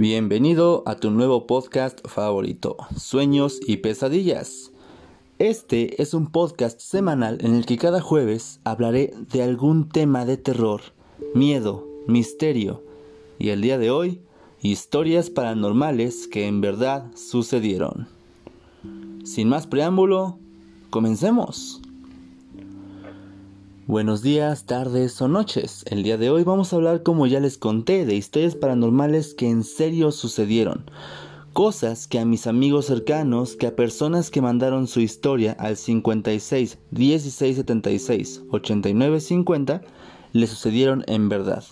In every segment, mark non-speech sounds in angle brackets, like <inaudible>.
Bienvenido a tu nuevo podcast favorito, Sueños y Pesadillas. Este es un podcast semanal en el que cada jueves hablaré de algún tema de terror, miedo, misterio y el día de hoy, historias paranormales que en verdad sucedieron. Sin más preámbulo, comencemos. Buenos días, tardes o noches. El día de hoy vamos a hablar, como ya les conté, de historias paranormales que en serio sucedieron. Cosas que a mis amigos cercanos, que a personas que mandaron su historia al 56 16 76 89 50 le sucedieron en verdad.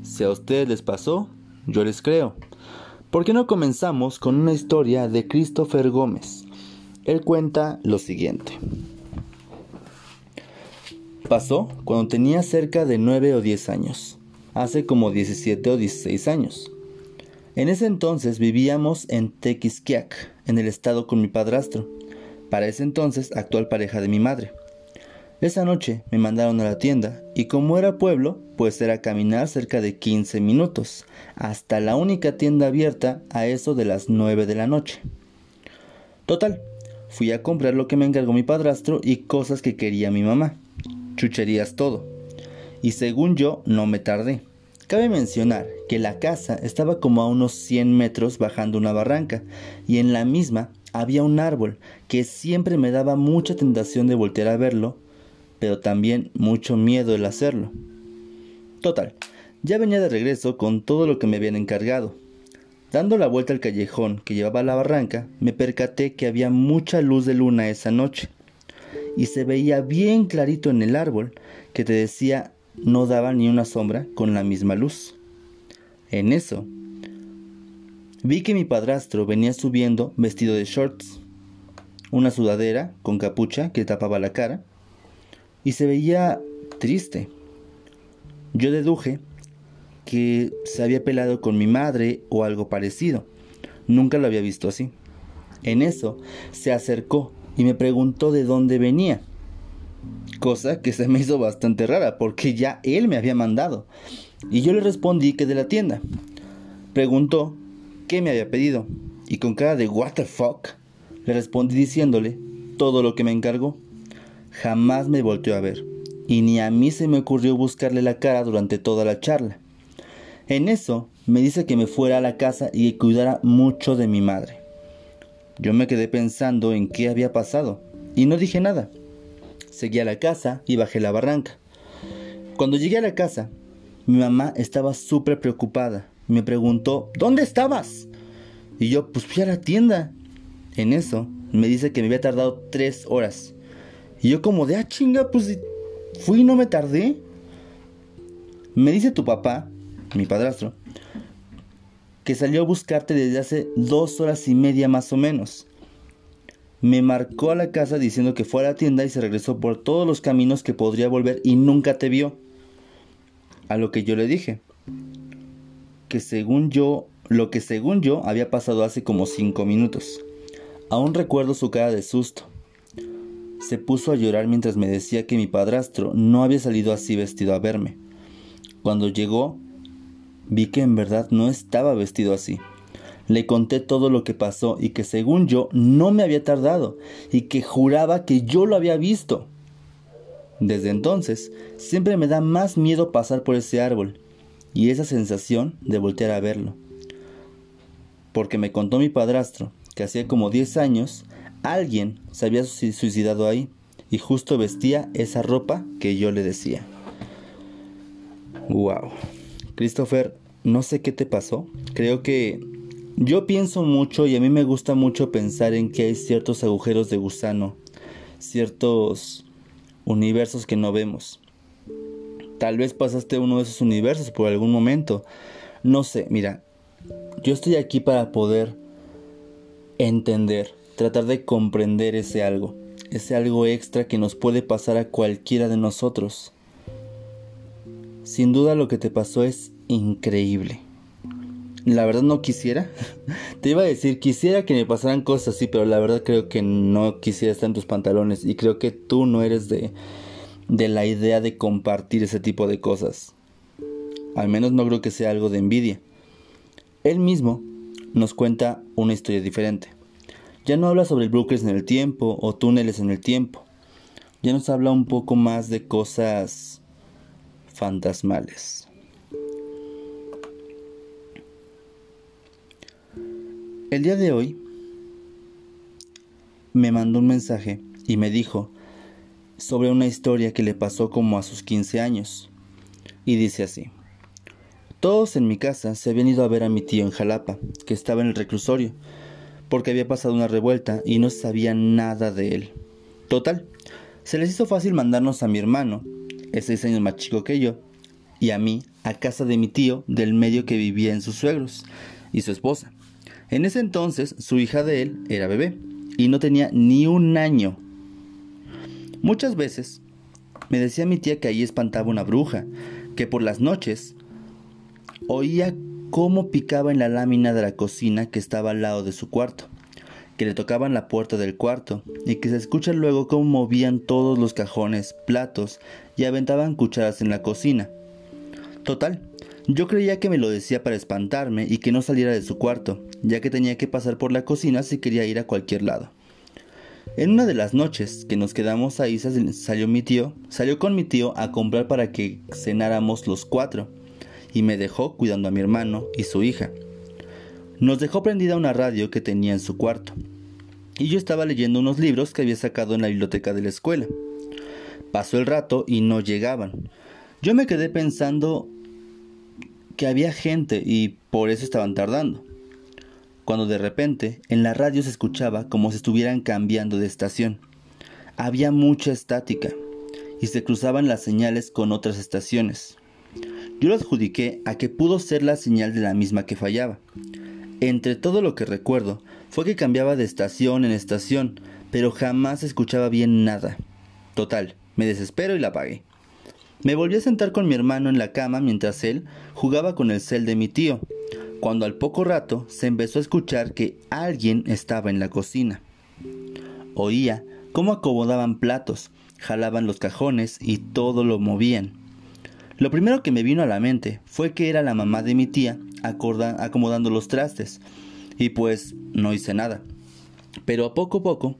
Si a ustedes les pasó, yo les creo. ¿Por qué no comenzamos con una historia de Christopher Gómez? Él cuenta lo siguiente. Pasó cuando tenía cerca de 9 o 10 años, hace como 17 o 16 años. En ese entonces vivíamos en Tequisquiac, en el estado con mi padrastro, para ese entonces actual pareja de mi madre. Esa noche me mandaron a la tienda y como era pueblo, pues era caminar cerca de 15 minutos, hasta la única tienda abierta a eso de las 9 de la noche. Total, fui a comprar lo que me encargó mi padrastro y cosas que quería mi mamá chucherías todo. Y según yo, no me tardé. Cabe mencionar que la casa estaba como a unos 100 metros bajando una barranca y en la misma había un árbol que siempre me daba mucha tentación de voltear a verlo, pero también mucho miedo el hacerlo. Total, ya venía de regreso con todo lo que me habían encargado. Dando la vuelta al callejón que llevaba a la barranca, me percaté que había mucha luz de luna esa noche y se veía bien clarito en el árbol que te decía no daba ni una sombra con la misma luz. En eso, vi que mi padrastro venía subiendo vestido de shorts, una sudadera con capucha que tapaba la cara, y se veía triste. Yo deduje que se había pelado con mi madre o algo parecido. Nunca lo había visto así. En eso se acercó y me preguntó de dónde venía. Cosa que se me hizo bastante rara porque ya él me había mandado. Y yo le respondí que de la tienda. Preguntó qué me había pedido y con cara de what the fuck le respondí diciéndole todo lo que me encargó. Jamás me volteó a ver y ni a mí se me ocurrió buscarle la cara durante toda la charla. En eso me dice que me fuera a la casa y que cuidara mucho de mi madre. Yo me quedé pensando en qué había pasado y no dije nada. Seguí a la casa y bajé la barranca. Cuando llegué a la casa, mi mamá estaba súper preocupada. Me preguntó, ¿dónde estabas? Y yo, pues fui a la tienda. En eso, me dice que me había tardado tres horas. Y yo como de, ah, chinga, pues fui y no me tardé. Me dice tu papá, mi padrastro, que salió a buscarte desde hace dos horas y media más o menos. Me marcó a la casa diciendo que fue a la tienda y se regresó por todos los caminos que podría volver y nunca te vio. A lo que yo le dije, que según yo, lo que según yo había pasado hace como cinco minutos. Aún recuerdo su cara de susto. Se puso a llorar mientras me decía que mi padrastro no había salido así vestido a verme. Cuando llegó, Vi que en verdad no estaba vestido así. Le conté todo lo que pasó y que según yo no me había tardado y que juraba que yo lo había visto. Desde entonces siempre me da más miedo pasar por ese árbol y esa sensación de voltear a verlo. Porque me contó mi padrastro que hacía como 10 años alguien se había suicidado ahí y justo vestía esa ropa que yo le decía. Wow. Christopher, no sé qué te pasó. Creo que yo pienso mucho y a mí me gusta mucho pensar en que hay ciertos agujeros de gusano, ciertos universos que no vemos. Tal vez pasaste uno de esos universos por algún momento. No sé, mira, yo estoy aquí para poder entender, tratar de comprender ese algo, ese algo extra que nos puede pasar a cualquiera de nosotros. Sin duda lo que te pasó es increíble. La verdad no quisiera. <laughs> Te iba a decir, quisiera que me pasaran cosas así, pero la verdad creo que no quisiera estar en tus pantalones. Y creo que tú no eres de, de la idea de compartir ese tipo de cosas. Al menos no creo que sea algo de envidia. Él mismo nos cuenta una historia diferente. Ya no habla sobre bucles en el tiempo o túneles en el tiempo. Ya nos habla un poco más de cosas fantasmales. El día de hoy me mandó un mensaje y me dijo sobre una historia que le pasó como a sus 15 años. Y dice así. Todos en mi casa se habían ido a ver a mi tío en Jalapa, que estaba en el reclusorio, porque había pasado una revuelta y no sabía nada de él. Total, se les hizo fácil mandarnos a mi hermano, es seis años más chico que yo, y a mí a casa de mi tío del medio que vivía en sus suegros y su esposa. En ese entonces su hija de él era bebé y no tenía ni un año Muchas veces me decía mi tía que ahí espantaba una bruja, que por las noches oía cómo picaba en la lámina de la cocina que estaba al lado de su cuarto, que le tocaban la puerta del cuarto y que se escucha luego cómo movían todos los cajones, platos y aventaban cucharas en la cocina. Total, yo creía que me lo decía para espantarme y que no saliera de su cuarto, ya que tenía que pasar por la cocina si quería ir a cualquier lado. En una de las noches que nos quedamos ahí salió mi tío, salió con mi tío a comprar para que cenáramos los cuatro y me dejó cuidando a mi hermano y su hija. Nos dejó prendida una radio que tenía en su cuarto y yo estaba leyendo unos libros que había sacado en la biblioteca de la escuela. Pasó el rato y no llegaban. Yo me quedé pensando que había gente y por eso estaban tardando cuando de repente en la radio se escuchaba como si estuvieran cambiando de estación. Había mucha estática y se cruzaban las señales con otras estaciones. Yo lo adjudiqué a que pudo ser la señal de la misma que fallaba. Entre todo lo que recuerdo fue que cambiaba de estación en estación, pero jamás escuchaba bien nada. Total, me desespero y la apagué. Me volví a sentar con mi hermano en la cama mientras él jugaba con el cel de mi tío, cuando al poco rato se empezó a escuchar que alguien estaba en la cocina. Oía cómo acomodaban platos, jalaban los cajones y todo lo movían. Lo primero que me vino a la mente fue que era la mamá de mi tía acomodando los trastes, y pues no hice nada. Pero a poco a poco,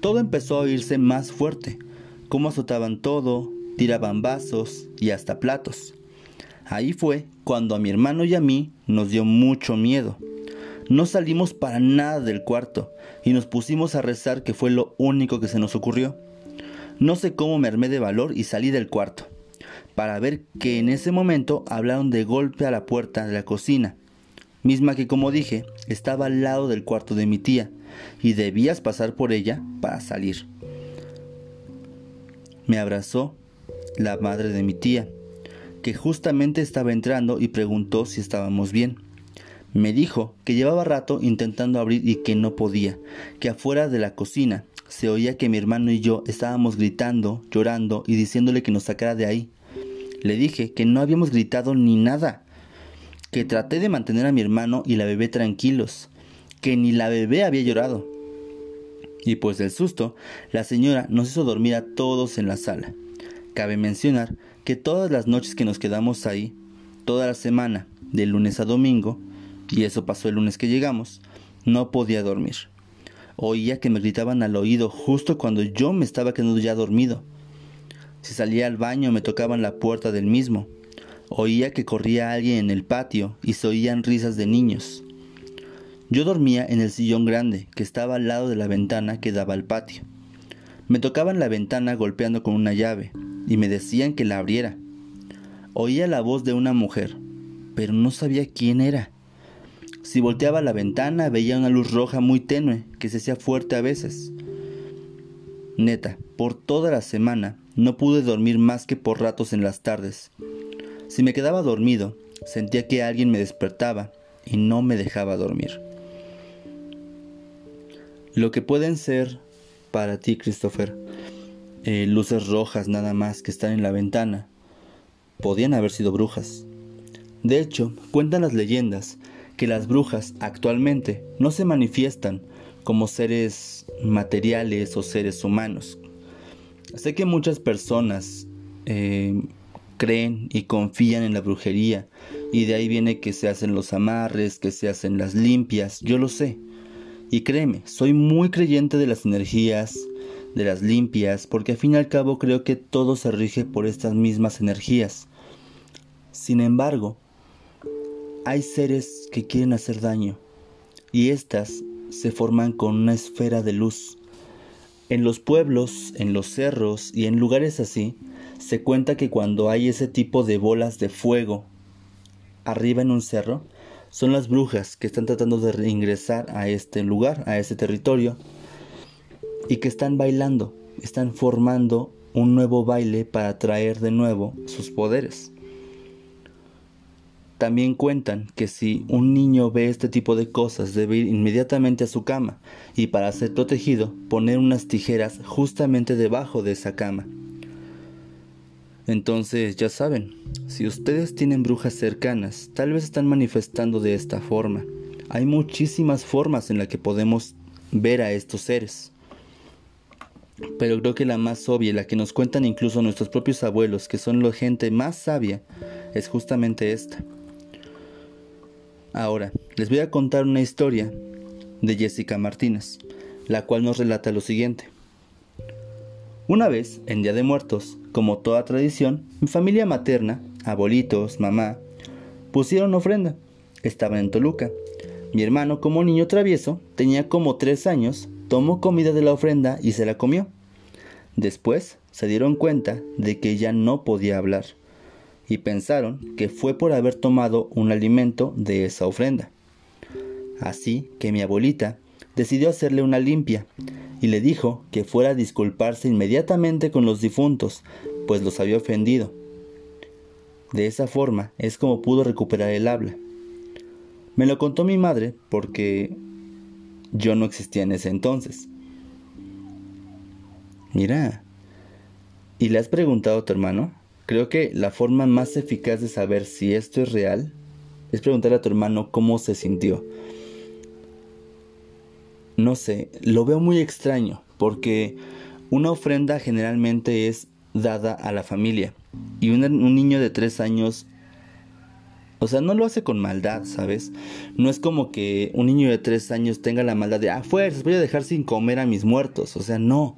todo empezó a oírse más fuerte, cómo azotaban todo, tiraban vasos y hasta platos. Ahí fue cuando a mi hermano y a mí nos dio mucho miedo. No salimos para nada del cuarto y nos pusimos a rezar que fue lo único que se nos ocurrió. No sé cómo me armé de valor y salí del cuarto, para ver que en ese momento hablaron de golpe a la puerta de la cocina, misma que como dije estaba al lado del cuarto de mi tía y debías pasar por ella para salir. Me abrazó la madre de mi tía que justamente estaba entrando y preguntó si estábamos bien. Me dijo que llevaba rato intentando abrir y que no podía, que afuera de la cocina se oía que mi hermano y yo estábamos gritando, llorando y diciéndole que nos sacara de ahí. Le dije que no habíamos gritado ni nada, que traté de mantener a mi hermano y la bebé tranquilos, que ni la bebé había llorado. Y pues del susto, la señora nos hizo dormir a todos en la sala. Cabe mencionar que todas las noches que nos quedamos ahí, toda la semana, de lunes a domingo, y eso pasó el lunes que llegamos, no podía dormir. Oía que me gritaban al oído justo cuando yo me estaba quedando ya dormido. Si salía al baño me tocaban la puerta del mismo. Oía que corría alguien en el patio y se oían risas de niños. Yo dormía en el sillón grande que estaba al lado de la ventana que daba al patio. Me tocaban la ventana golpeando con una llave y me decían que la abriera. Oía la voz de una mujer, pero no sabía quién era. Si volteaba la ventana veía una luz roja muy tenue que se hacía fuerte a veces. Neta, por toda la semana no pude dormir más que por ratos en las tardes. Si me quedaba dormido, sentía que alguien me despertaba y no me dejaba dormir. Lo que pueden ser para ti, Christopher, eh, luces rojas nada más que están en la ventana. Podían haber sido brujas. De hecho, cuentan las leyendas que las brujas actualmente no se manifiestan como seres materiales o seres humanos. Sé que muchas personas eh, creen y confían en la brujería Y de ahí viene que se hacen los amarres, que se hacen las limpias, yo lo sé. Y créeme, soy muy creyente de las energías, de las limpias, porque al fin y al cabo creo que todo se rige por estas mismas energías. Sin embargo, hay seres que quieren hacer daño, y éstas se forman con una esfera de luz. En los pueblos, en los cerros y en lugares así, se cuenta que cuando hay ese tipo de bolas de fuego arriba en un cerro, son las brujas que están tratando de reingresar a este lugar, a ese territorio, y que están bailando, están formando un nuevo baile para traer de nuevo sus poderes. También cuentan que si un niño ve este tipo de cosas debe ir inmediatamente a su cama y para ser protegido poner unas tijeras justamente debajo de esa cama. Entonces ya saben, si ustedes tienen brujas cercanas, tal vez están manifestando de esta forma. Hay muchísimas formas en las que podemos ver a estos seres. Pero creo que la más obvia, la que nos cuentan incluso nuestros propios abuelos, que son la gente más sabia, es justamente esta. Ahora, les voy a contar una historia de Jessica Martínez, la cual nos relata lo siguiente. Una vez, en Día de Muertos, como toda tradición, mi familia materna, abuelitos, mamá, pusieron ofrenda. Estaban en Toluca. Mi hermano, como niño travieso, tenía como tres años, tomó comida de la ofrenda y se la comió. Después se dieron cuenta de que ya no podía hablar y pensaron que fue por haber tomado un alimento de esa ofrenda. Así que mi abuelita decidió hacerle una limpia y le dijo que fuera a disculparse inmediatamente con los difuntos, pues los había ofendido. De esa forma es como pudo recuperar el habla. Me lo contó mi madre porque yo no existía en ese entonces. Mira, ¿y le has preguntado a tu hermano? Creo que la forma más eficaz de saber si esto es real es preguntarle a tu hermano cómo se sintió no sé, lo veo muy extraño, porque una ofrenda generalmente es dada a la familia. Y un, niño de tres años, o sea, no lo hace con maldad, ¿sabes? No es como que un niño de tres años tenga la maldad de, ah, fuerzas, voy a dejar sin comer a mis muertos. O sea, no.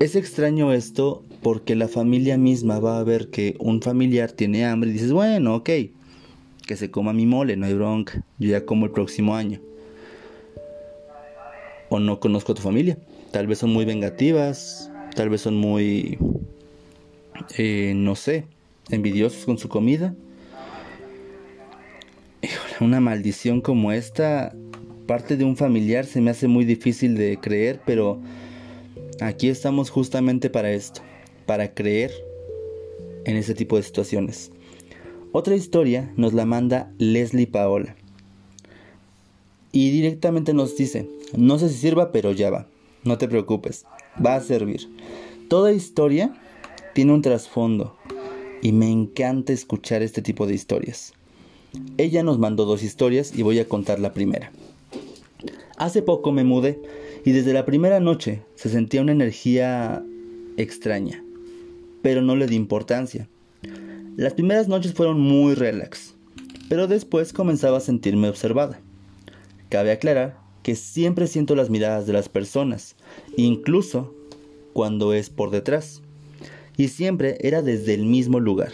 Es extraño esto porque la familia misma va a ver que un familiar tiene hambre y dices, bueno, ok, que se coma mi mole, no hay bronca, yo ya como el próximo año o no conozco a tu familia. Tal vez son muy vengativas, tal vez son muy, eh, no sé, envidiosos con su comida. Una maldición como esta, parte de un familiar, se me hace muy difícil de creer, pero aquí estamos justamente para esto, para creer en ese tipo de situaciones. Otra historia nos la manda Leslie Paola. Y directamente nos dice, no sé si sirva, pero ya va. No te preocupes, va a servir. Toda historia tiene un trasfondo y me encanta escuchar este tipo de historias. Ella nos mandó dos historias y voy a contar la primera. Hace poco me mudé y desde la primera noche se sentía una energía extraña, pero no le di importancia. Las primeras noches fueron muy relax, pero después comenzaba a sentirme observada. Cabe aclarar que siempre siento las miradas de las personas, incluso cuando es por detrás. Y siempre era desde el mismo lugar.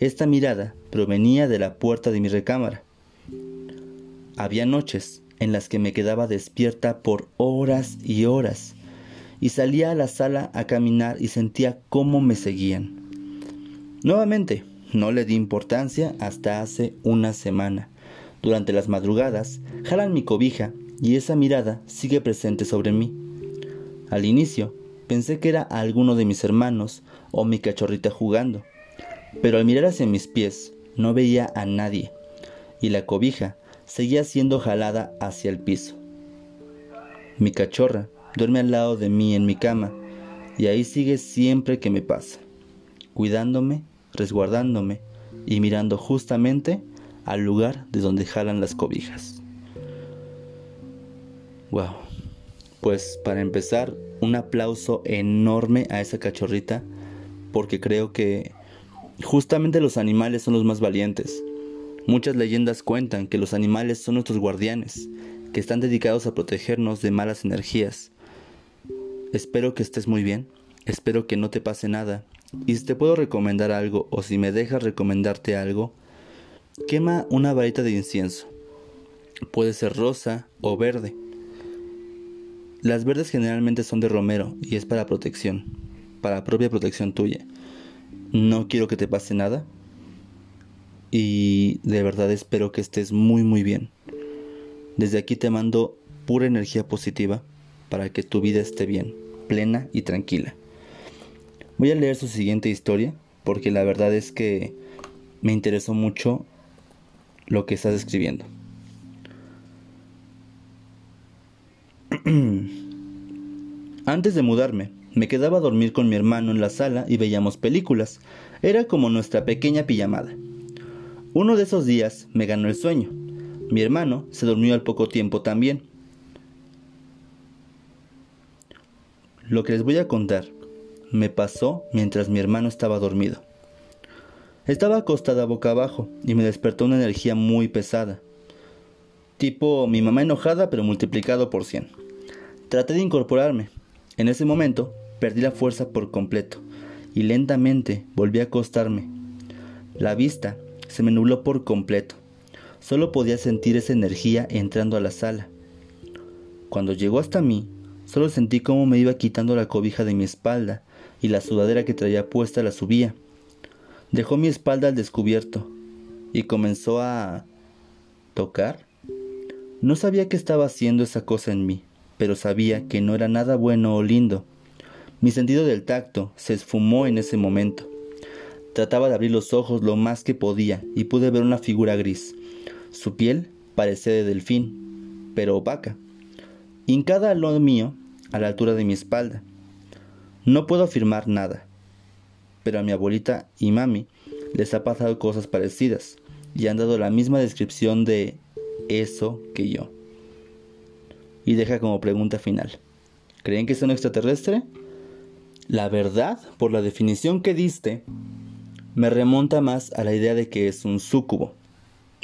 Esta mirada provenía de la puerta de mi recámara. Había noches en las que me quedaba despierta por horas y horas y salía a la sala a caminar y sentía cómo me seguían. Nuevamente, no le di importancia hasta hace una semana. Durante las madrugadas, jalan mi cobija y esa mirada sigue presente sobre mí. Al inicio, pensé que era alguno de mis hermanos o mi cachorrita jugando, pero al mirar hacia mis pies no veía a nadie y la cobija seguía siendo jalada hacia el piso. Mi cachorra duerme al lado de mí en mi cama y ahí sigue siempre que me pasa, cuidándome, resguardándome y mirando justamente al lugar de donde jalan las cobijas. Wow. Pues para empezar, un aplauso enorme a esa cachorrita porque creo que justamente los animales son los más valientes. Muchas leyendas cuentan que los animales son nuestros guardianes, que están dedicados a protegernos de malas energías. Espero que estés muy bien, espero que no te pase nada, y si te puedo recomendar algo o si me dejas recomendarte algo, quema una varita de incienso. Puede ser rosa o verde. Las verdes generalmente son de romero y es para protección, para propia protección tuya. No quiero que te pase nada y de verdad espero que estés muy muy bien. Desde aquí te mando pura energía positiva para que tu vida esté bien, plena y tranquila. Voy a leer su siguiente historia porque la verdad es que me interesó mucho lo que estás escribiendo. <clears throat> Antes de mudarme, me quedaba a dormir con mi hermano en la sala y veíamos películas. Era como nuestra pequeña pijamada. Uno de esos días me ganó el sueño. Mi hermano se durmió al poco tiempo también. Lo que les voy a contar me pasó mientras mi hermano estaba dormido. Estaba acostada boca abajo y me despertó una energía muy pesada. Tipo mi mamá enojada pero multiplicado por cien. Traté de incorporarme. En ese momento perdí la fuerza por completo y lentamente volví a acostarme. La vista se me nubló por completo. Solo podía sentir esa energía entrando a la sala. Cuando llegó hasta mí, solo sentí cómo me iba quitando la cobija de mi espalda y la sudadera que traía puesta la subía. Dejó mi espalda al descubierto y comenzó a... tocar. No sabía qué estaba haciendo esa cosa en mí, pero sabía que no era nada bueno o lindo. Mi sentido del tacto se esfumó en ese momento. Trataba de abrir los ojos lo más que podía y pude ver una figura gris. Su piel parecía de delfín, pero opaca. Hincada al lado mío, a la altura de mi espalda. No puedo afirmar nada, pero a mi abuelita y mami les ha pasado cosas parecidas y han dado la misma descripción de eso que yo. Y deja como pregunta final. ¿Creen que es un extraterrestre? La verdad, por la definición que diste, me remonta más a la idea de que es un súcubo.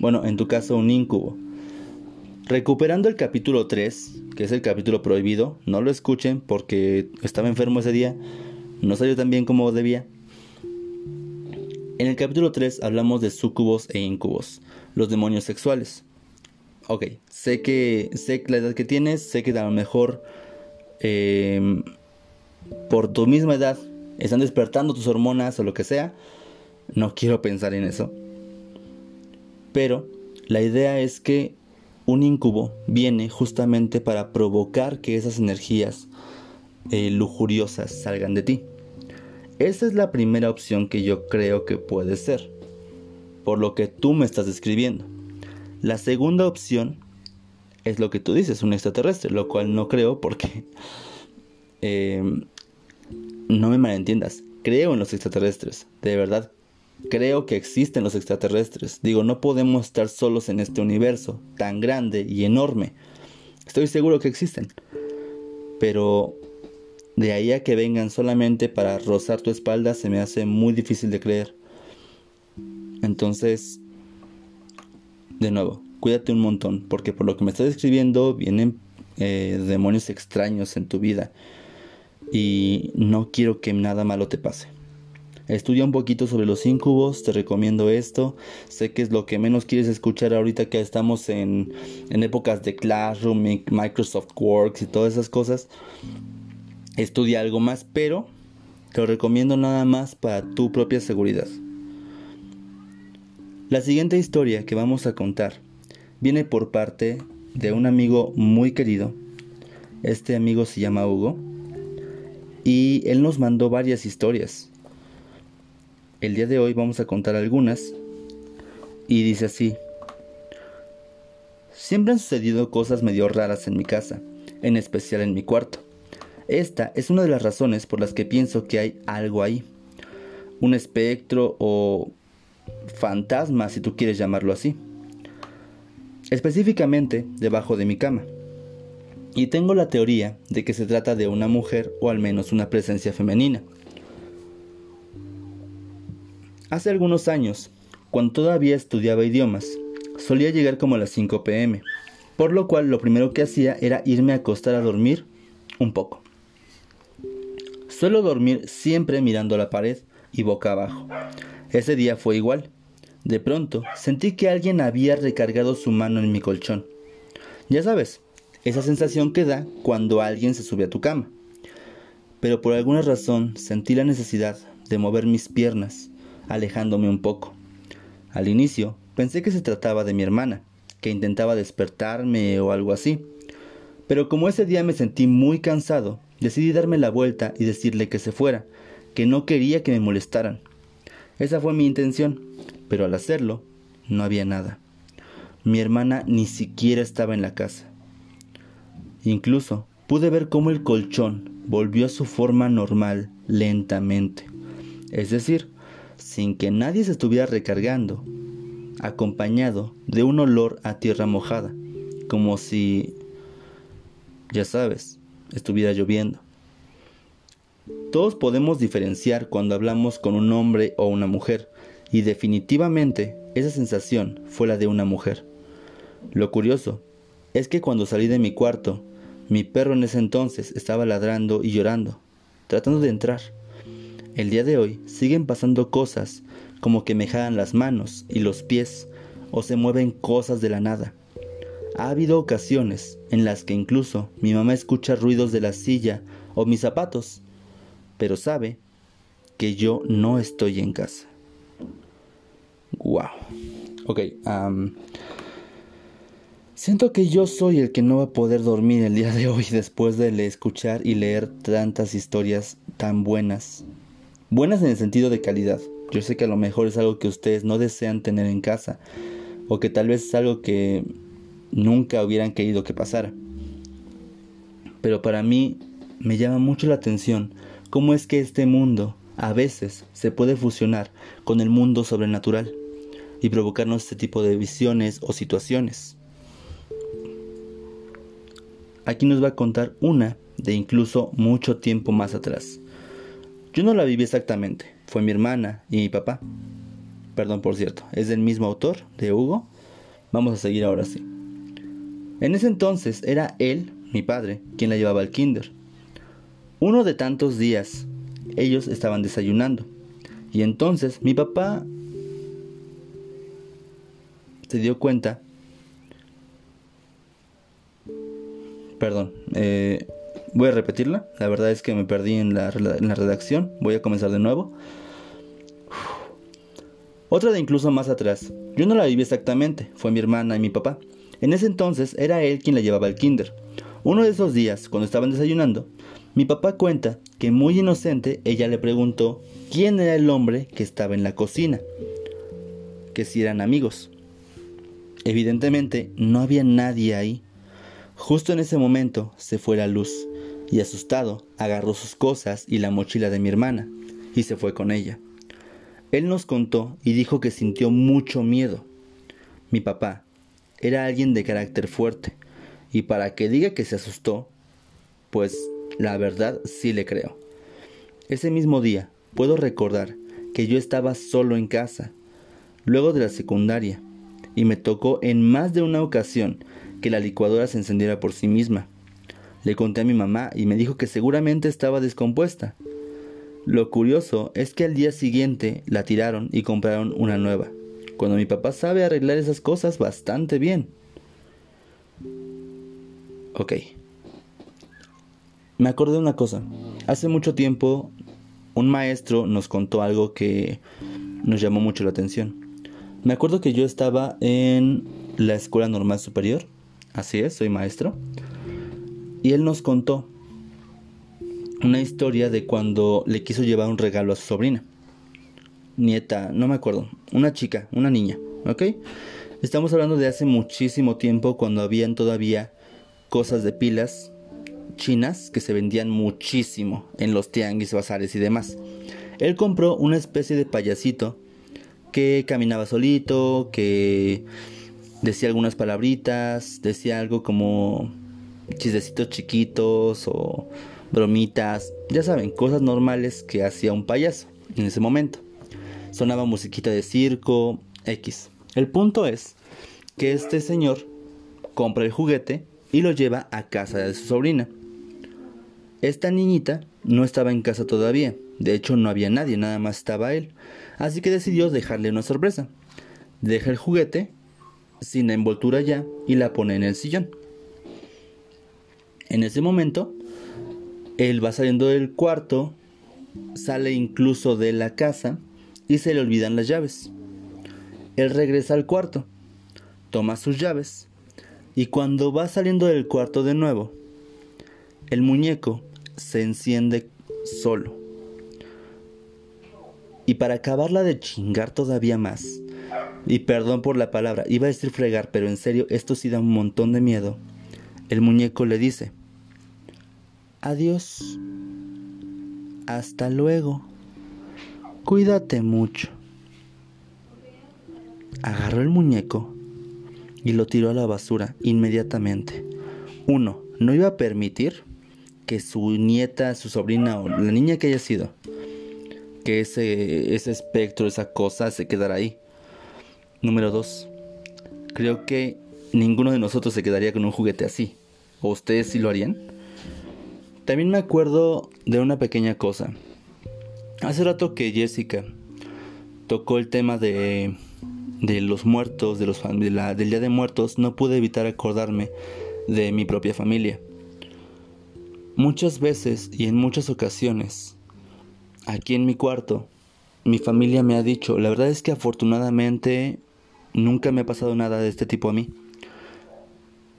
Bueno, en tu caso un incubo. Recuperando el capítulo 3, que es el capítulo prohibido, no lo escuchen porque estaba enfermo ese día, no salió tan bien como debía. En el capítulo 3 hablamos de sucubos e incubos, los demonios sexuales. Ok, sé que sé la edad que tienes, sé que a lo mejor em, por tu misma edad están despertando tus hormonas o lo que sea. No quiero pensar en eso. Pero la idea es que un incubo viene justamente para provocar que esas energías eh, lujuriosas salgan de ti. Esa es la primera opción que yo creo que puede ser, por lo que tú me estás describiendo. La segunda opción es lo que tú dices, un extraterrestre, lo cual no creo porque <laughs> em, no me malentiendas. Creo en los extraterrestres, de verdad Creo que existen los extraterrestres. Digo, no podemos estar solos en este universo tan grande y enorme. Estoy seguro que existen. Pero de ahí a que vengan solamente para rozar tu espalda se me hace muy difícil de creer. Entonces, de nuevo, cuídate un montón, porque por lo que me estás describiendo vienen eh, demonios extraños en tu vida. Y no quiero que nada malo te pase. Estudia un poquito sobre los incubos, te recomiendo esto. Sé que es lo que menos quieres escuchar ahorita que estamos en, épocas de Classroom, Microsoft Works y todas esas cosas. Estudia algo más, pero te lo recomiendo nada más para tu propia seguridad. La siguiente historia que vamos a contar viene por parte de un amigo muy querido. Este amigo se llama Hugo y él nos mandó varias historias. El día de hoy vamos a contar algunas. Y dice así. Siempre han sucedido cosas medio raras en mi casa, en especial en mi cuarto. Esta es una de las razones por las que pienso que hay algo ahí. Un espectro o fantasma, si tú quieres llamarlo así. Específicamente debajo de mi cama. Y tengo la teoría de que se trata de una mujer o al menos una presencia femenina. Hace algunos años, cuando todavía estudiaba idiomas, solía llegar como a las 5 pm, por lo cual lo primero que hacía era irme a acostar a dormir un poco. Suelo dormir siempre mirando la pared y boca abajo. Ese día fue igual. De pronto sentí que alguien había recargado su mano en mi colchón. Ya sabes, esa sensación que da cuando alguien se sube a tu cama. Pero por alguna razón sentí la necesidad de mover mis piernas, alejándome un poco. Al inicio pensé que se trataba de mi hermana, que intentaba despertarme o algo así. Pero como ese día me sentí muy cansado, decidí darme la vuelta y decirle que se fuera, que no quería que me molestaran. Esa fue mi intención, pero al hacerlo, no había nada. Mi hermana ni siquiera estaba en la casa. Incluso pude ver cómo el colchón volvió a su forma normal lentamente. Es decir, sin que nadie se estuviera recargando, acompañado de un olor a tierra mojada, como si, ya sabes, estuviera lloviendo. Todos podemos diferenciar cuando hablamos con un hombre o una mujer, y definitivamente esa sensación fue la de una mujer. Lo curioso es que cuando salí de mi cuarto, mi perro en ese entonces estaba ladrando y llorando, tratando de entrar. El día de hoy siguen pasando cosas como que me jalan las manos y los pies o se mueven cosas de la nada. Ha habido ocasiones en las que incluso mi mamá escucha ruidos de la silla o mis zapatos, pero sabe que yo no estoy en casa. Wow. Ok, siento que yo soy el que no va a poder dormir el día de hoy <laughs> después de escuchar y leer tantas historias tan buenas. Buenas en el sentido de calidad. Yo sé que a lo mejor es algo que ustedes no desean tener en casa o que tal vez es algo que nunca hubieran querido que pasara. Pero para mí me llama mucho la atención cómo es que este mundo a veces se puede fusionar con el mundo sobrenatural y provocarnos este tipo de visiones o situaciones. Aquí nos va a contar una de incluso mucho tiempo más atrás. Yo no la viví exactamente, fue mi hermana y mi papá. Perdón, por cierto, es del mismo autor, de Hugo. Vamos a seguir ahora sí. En ese entonces era él, mi padre, quien la llevaba al kinder. Uno de tantos días, ellos estaban desayunando. Y entonces mi papá se dio cuenta. Perdón, eh, voy a repetirla. La verdad es que me perdí en la, en la redacción. Voy a comenzar de nuevo. Otra de incluso más atrás. Yo no la viví exactamente, fue mi hermana y mi papá. En ese entonces era él quien la llevaba al kinder. Uno de esos días, cuando estaban desayunando, mi papá cuenta que muy inocente ella le preguntó quién era el hombre que estaba en la cocina, que si eran amigos. Evidentemente no había nadie ahí. Justo en ese momento se fue la luz y asustado agarró sus cosas y la mochila de mi hermana y se fue con ella. Él nos contó y dijo que sintió mucho miedo. Mi papá era alguien de carácter fuerte y para que diga que se asustó, pues la verdad sí le creo. Ese mismo día puedo recordar que yo estaba solo en casa, luego de la secundaria, y me tocó en más de una ocasión que la licuadora se encendiera por sí misma. Le conté a mi mamá y me dijo que seguramente estaba descompuesta. Lo curioso es que al día siguiente la tiraron y compraron una nueva, cuando mi papá sabe arreglar esas cosas bastante bien. Ok. Me acordé de una cosa. Hace mucho tiempo un maestro nos contó algo que nos llamó mucho la atención. Me acuerdo que yo estaba en la escuela normal superior. Así es, soy maestro. Y él nos contó una historia de cuando le quiso llevar un regalo a su sobrina. Nieta, no me acuerdo. Una chica, una niña, ¿ok? Estamos hablando de hace muchísimo tiempo cuando habían todavía cosas de pilas chinas que se vendían muchísimo en los tianguis, bazares y demás. Él compró una especie de payasito que caminaba solito, que decía algunas palabritas, decía algo como chistecitos chiquitos o bromitas, ya saben, cosas normales que hacía un payaso en ese momento. sonaba musiquita de circo, X. El punto es que este señor compra el juguete y lo lleva a casa de su sobrina. Esta niñita no estaba en casa todavía, de hecho no había nadie, nada más estaba él, así que decidió dejarle una sorpresa. Deja el juguete sin la envoltura ya y la pone en el sillón. En ese momento, él va saliendo del cuarto, sale incluso de la casa y se le olvidan las llaves. Él regresa al cuarto, toma sus llaves y cuando va saliendo del cuarto de nuevo, el muñeco se enciende solo. Y para acabarla de chingar todavía más, y perdón por la palabra, iba a decir fregar, pero en serio, esto sí da un montón de miedo. El muñeco le dice, adiós, hasta luego, cuídate mucho. Agarró el muñeco y lo tiró a la basura inmediatamente. Uno, no iba a permitir que su nieta, su sobrina o la niña que haya sido, que ese, ese espectro, esa cosa se quedara ahí. Número dos, creo que ninguno de nosotros se quedaría con un juguete así. ¿O ustedes sí lo harían? También me acuerdo de una pequeña cosa. Hace rato que Jessica tocó el tema de, de los muertos, de los, del Día de Muertos, no pude evitar acordarme de mi propia familia. Muchas veces y en muchas ocasiones, aquí en mi cuarto, mi familia me ha dicho, la verdad es que afortunadamente nunca me ha pasado nada de este tipo a mí.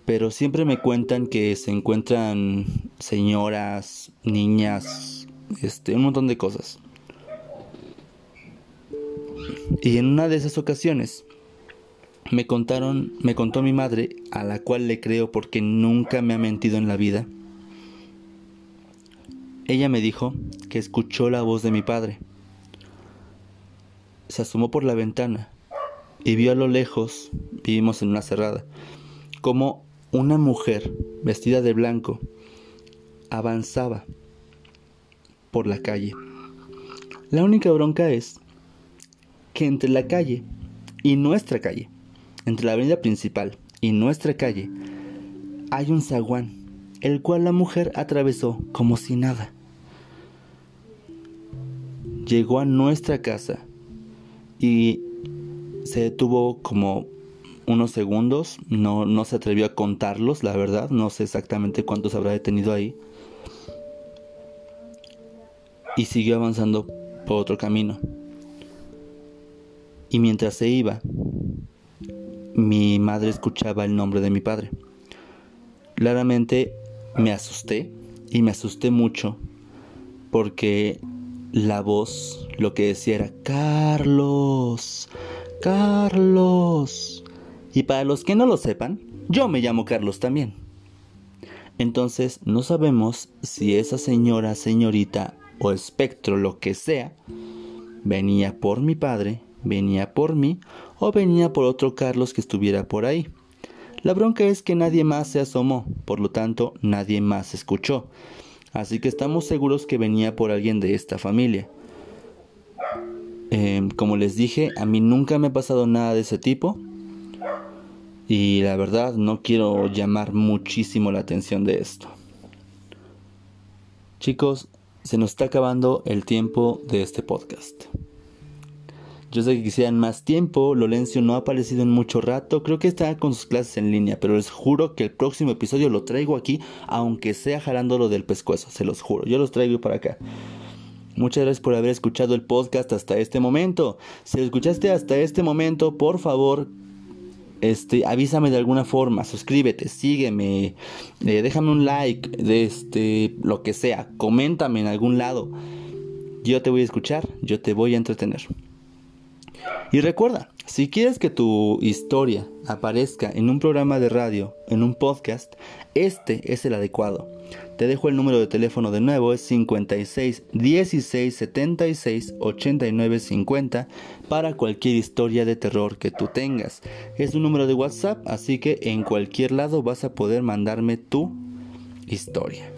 Pero siempre me cuentan que se encuentran señoras, niñas, este, un montón de cosas. Y en una de esas ocasiones me contaron, me contó mi madre, a la cual le creo porque nunca me ha mentido en la vida. Ella me dijo que escuchó la voz de mi padre. Se asomó por la ventana y vio a lo lejos, vivimos en una cerrada, como una mujer vestida de blanco avanzaba por la calle. La única bronca es que entre la calle y nuestra calle, entre la avenida principal y nuestra calle, hay un zaguán, el cual la mujer atravesó como si nada. Llegó a nuestra casa y se detuvo como unos segundos, no, no se atrevió a contarlos, la verdad, no sé exactamente cuántos habrá detenido ahí. Y siguió avanzando por otro camino. Y mientras se iba, mi madre escuchaba el nombre de mi padre. Claramente me asusté y me asusté mucho porque la voz lo que decía era Carlos, Carlos. Y para los que no lo sepan, yo me llamo Carlos también. Entonces no sabemos si esa señora, señorita o espectro, lo que sea, venía por mi padre, venía por mí o venía por otro Carlos que estuviera por ahí. La bronca es que nadie más se asomó, por lo tanto nadie más escuchó. Así que estamos seguros que venía por alguien de esta familia. Em, como les dije, a mí nunca me ha pasado nada de ese tipo. Y la verdad no quiero llamar muchísimo la atención de esto. Chicos, se nos está acabando el tiempo de este podcast. Yo sé que quisieran más tiempo, Lorenzo no ha aparecido en mucho rato, creo que está con sus clases en línea, pero les juro que el próximo episodio lo traigo aquí, aunque sea jalándolo del pescuezo, se los juro, yo los traigo para acá. Muchas gracias por haber escuchado el podcast hasta este momento. Si lo escuchaste hasta este momento, por favor, este, avísame de alguna forma, suscríbete, sígueme, eh, déjame un like, este, lo que sea, coméntame en algún lado. Yo te voy a escuchar, yo te voy a entretener. Y recuerda, si quieres que tu historia aparezca en un programa de radio, en un podcast, este es el adecuado. Te dejo el número de teléfono de nuevo, es 56 16 76 89 50 para cualquier historia de terror que tú tengas. Es un número de WhatsApp, así que en cualquier lado vas a poder mandarme tu historia.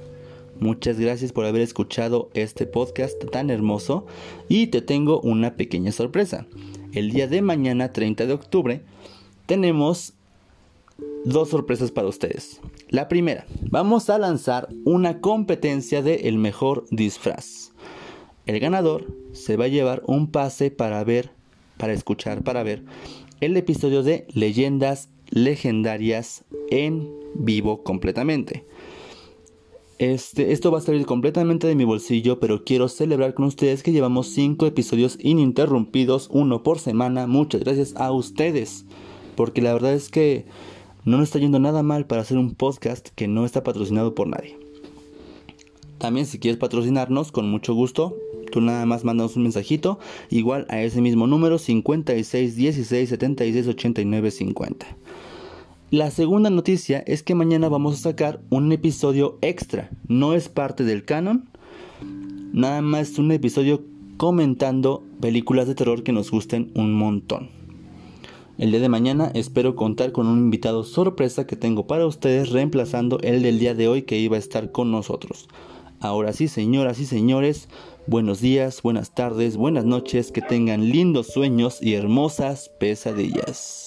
Muchas gracias por haber escuchado este podcast tan hermoso y te tengo una pequeña sorpresa. El día de mañana, 30 de octubre, tenemos dos sorpresas para ustedes. La primera, vamos a lanzar una competencia de el mejor disfraz. El ganador se va a llevar un pase para ver, para escuchar, para ver el episodio de Leyendas Legendarias en vivo completamente. Este, esto va a salir completamente de mi bolsillo, pero quiero celebrar con ustedes que llevamos 5 episodios ininterrumpidos, uno por semana. Muchas gracias a ustedes, porque la verdad es que no nos está yendo nada mal para hacer un podcast que no está patrocinado por nadie. También si quieres patrocinarnos, con mucho gusto, tú nada más mandanos un mensajito, igual a ese mismo número 56 16 76 89 50. La segunda noticia es que mañana vamos a sacar un episodio extra. No es parte del canon. Nada más un episodio comentando películas de terror que nos gusten un montón. El día de mañana espero contar con un invitado sorpresa que tengo para ustedes reemplazando el del día de hoy que iba a estar con nosotros. Ahora sí, señoras y señores, buenos días, buenas tardes, buenas noches, que tengan lindos sueños y hermosas pesadillas.